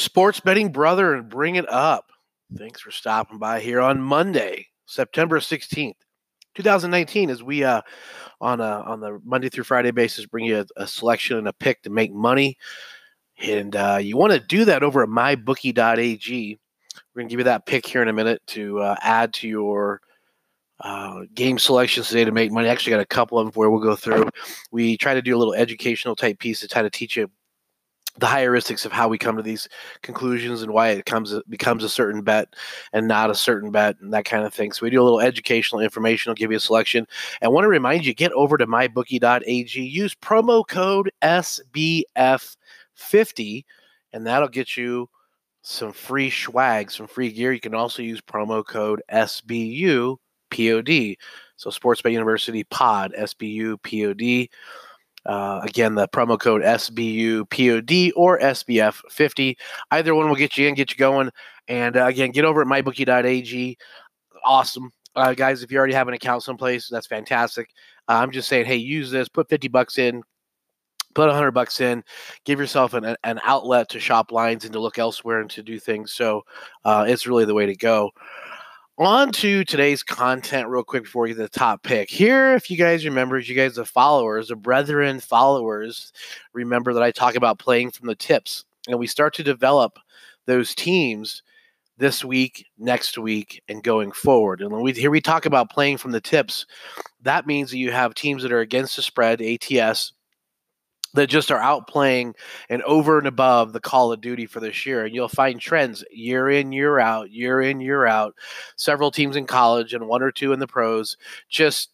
Sports betting brother and bring it up. Thanks for stopping by here on Monday, September 16th, 2019, as we uh on a on the Monday through Friday basis bring you a, a selection and a pick to make money. And uh, you want to do that over at mybookie.ag. We're going to give you that pick here in a minute to uh, add to your uh, game selections today to make money. Actually, got a couple of them where we'll go through. We try to do a little educational type piece to try to teach you the heuristics of how we come to these conclusions and why it comes becomes a certain bet and not a certain bet and that kind of thing. So we do a little educational information. I'll give you a selection. I want to remind you, get over to mybookie.ag, use promo code SBF50, and that'll get you some free swag, some free gear. You can also use promo code SBU POD. So Sports Bet University Pod, SBU POD. Uh, again, the promo code SBUPOD or SBF50. Either one will get you in, get you going. And uh, again, get over at mybookie.ag. Awesome. Uh, guys, if you already have an account someplace, that's fantastic. Uh, I'm just saying, hey, use this, put 50 bucks in, put 100 bucks in, give yourself an, an outlet to shop lines and to look elsewhere and to do things. So uh, it's really the way to go on to today's content real quick before we get to the top pick. Here, if you guys remember, you guys are followers, the brethren followers, remember that I talk about playing from the tips. And we start to develop those teams this week, next week, and going forward. And when we here we talk about playing from the tips, that means that you have teams that are against the spread, ATS, that just are outplaying and over and above the Call of Duty for this year. And you'll find trends year in, year out, year in, year out. Several teams in college and one or two in the pros just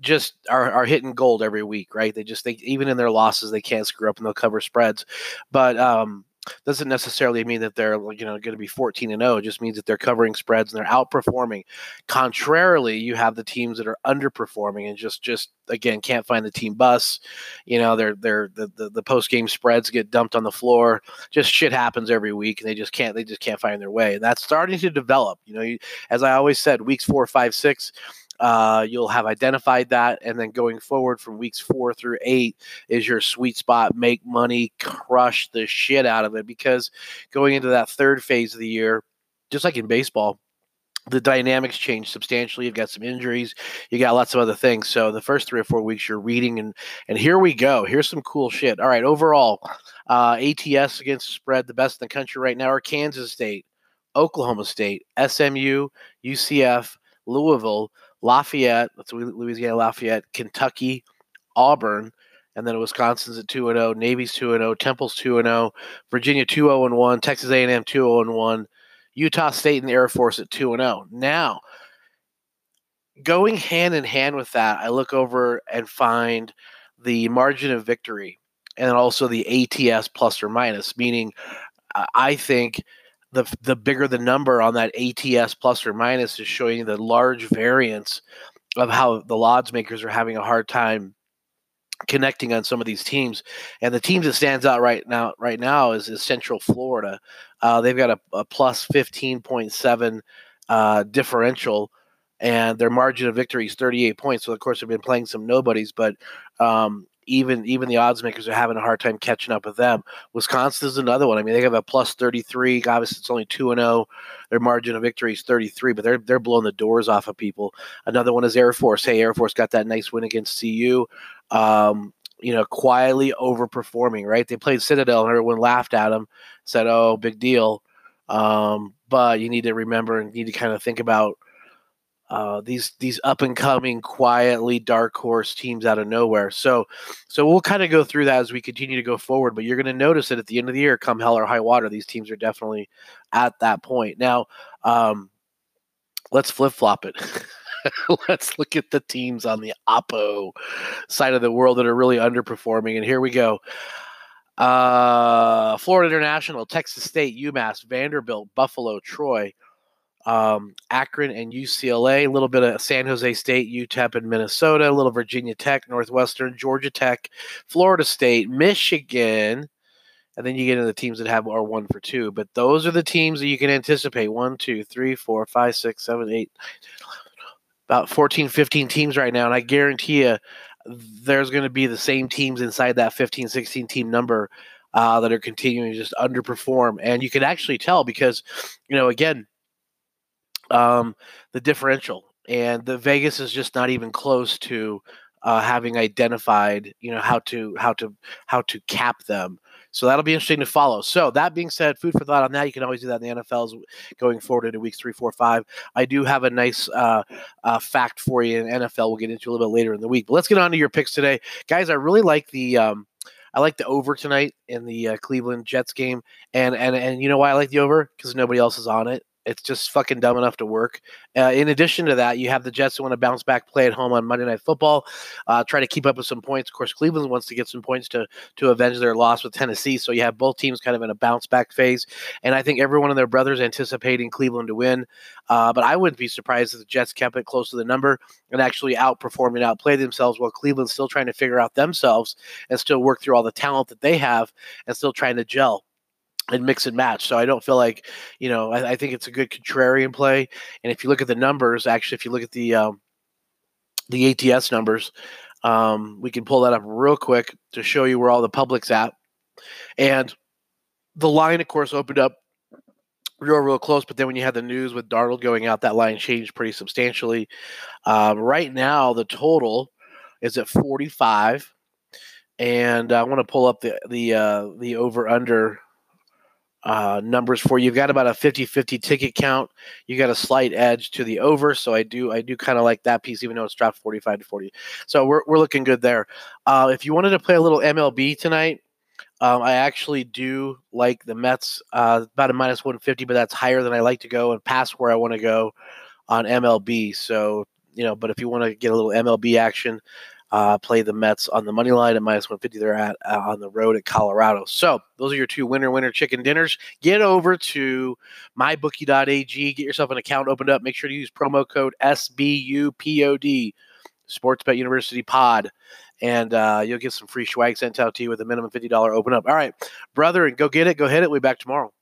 just are, are hitting gold every week, right? They just they even in their losses they can't screw up and they'll cover spreads. But um doesn't necessarily mean that they're you know going to be 14 and 0 it just means that they're covering spreads and they're outperforming. Contrarily you have the teams that are underperforming and just just again can't find the team bus. You know they're they're the, the, the post game spreads get dumped on the floor. Just shit happens every week and they just can't they just can't find their way. And that's starting to develop. You know as i always said weeks four five six uh, you'll have identified that, and then going forward from weeks four through eight is your sweet spot. Make money, crush the shit out of it, because going into that third phase of the year, just like in baseball, the dynamics change substantially. You've got some injuries, you got lots of other things. So the first three or four weeks you're reading, and and here we go. Here's some cool shit. All right, overall, uh, ATS against spread, the best in the country right now are Kansas State, Oklahoma State, SMU, UCF, Louisville. Lafayette, that's Louisiana Lafayette, Kentucky, Auburn, and then Wisconsin's at 2 0, Navy's 2 0, Temple's 2 0, Virginia 2 0 1, Texas A&M 2 0 1, Utah State and the Air Force at 2 0. Now, going hand in hand with that, I look over and find the margin of victory and also the ATS plus or minus, meaning I think the the bigger the number on that ATS plus or minus is showing the large variance of how the odds makers are having a hard time connecting on some of these teams. And the teams that stands out right now right now is, is Central Florida. Uh, they've got a, a plus fifteen point seven uh, differential. And their margin of victory is 38 points. So, of course, they've been playing some nobodies, but um, even even the odds makers are having a hard time catching up with them. Wisconsin is another one. I mean, they have a plus 33. Obviously, it's only 2 and 0. Their margin of victory is 33, but they're they're blowing the doors off of people. Another one is Air Force. Hey, Air Force got that nice win against CU. Um, you know, quietly overperforming, right? They played Citadel and everyone laughed at them, said, "Oh, big deal." Um, but you need to remember and need to kind of think about uh, these these up and coming, quietly dark horse teams out of nowhere. So, so we'll kind of go through that as we continue to go forward. But you're going to notice that at the end of the year, come hell or high water, these teams are definitely at that point. Now, um, let's flip flop it. let's look at the teams on the Oppo side of the world that are really underperforming. And here we go. Uh, Florida International, Texas State, UMass, Vanderbilt, Buffalo, Troy um, Akron and UCLA, a little bit of San Jose State, UTEP, and Minnesota, a little Virginia Tech, Northwestern, Georgia Tech, Florida State, Michigan, and then you get into the teams that have are one for two. But those are the teams that you can anticipate one, two, three, four, five, six, seven, eight, about 14, 15 teams right now. And I guarantee you there's going to be the same teams inside that 15, 16 team number uh, that are continuing to just underperform, and you can actually tell because, you know, again, um, the differential and the Vegas is just not even close to uh, having identified, you know, how to how to how to cap them. So that'll be interesting to follow. So that being said, food for thought on that. You can always do that in the NFLs going forward into weeks three, four, five. I do have a nice uh, uh, fact for you in NFL. We'll get into a little bit later in the week. But let's get on to your picks today, guys. I really like the. Um, I like the over tonight in the uh, Cleveland Jets game, and and and you know why I like the over because nobody else is on it. It's just fucking dumb enough to work. Uh, in addition to that, you have the Jets who want to bounce back, play at home on Monday Night Football, uh, try to keep up with some points. Of course, Cleveland wants to get some points to to avenge their loss with Tennessee. So you have both teams kind of in a bounce back phase, and I think every one of their brothers anticipating Cleveland to win. Uh, but I wouldn't be surprised if the Jets kept it close to the number and actually outperform and outplay themselves, while Cleveland's still trying to figure out themselves and still work through all the talent that they have and still trying to gel and mix and match. So I don't feel like, you know, I, I, think it's a good contrarian play. And if you look at the numbers, actually, if you look at the um, the ATS numbers, um, we can pull that up real quick to show you where all the public's at. And the line, of course, opened up real, real close. But then when you had the news with Darnold going out, that line changed pretty substantially. Um, right now, the total is at 45. And I want to pull up the the uh, the over under uh, numbers for you. You've got about a 50-50 ticket count. You got a slight edge to the over, so I do I do kind of like that piece, even though it's dropped 45 to 40. So we're, we're looking good there. Uh, if you wanted to play a little MLB tonight, um, I actually do like the Mets uh, about a minus 150, but that's higher than I like to go and past where I want to go on MLB. So you know, but if you want to get a little MLB action, uh, play the Mets on the money line at minus 150. They're at uh, on the road at Colorado. So those are your two winner winner chicken dinners. Get over to mybookie.ag, get yourself an account opened up. Make sure to use promo code SBUPOD, Sportsbet University Pod, and uh, you'll get some free swag sent out to you with a minimum $50 open up. All right, brother, and go get it. Go hit it. We'll be back tomorrow.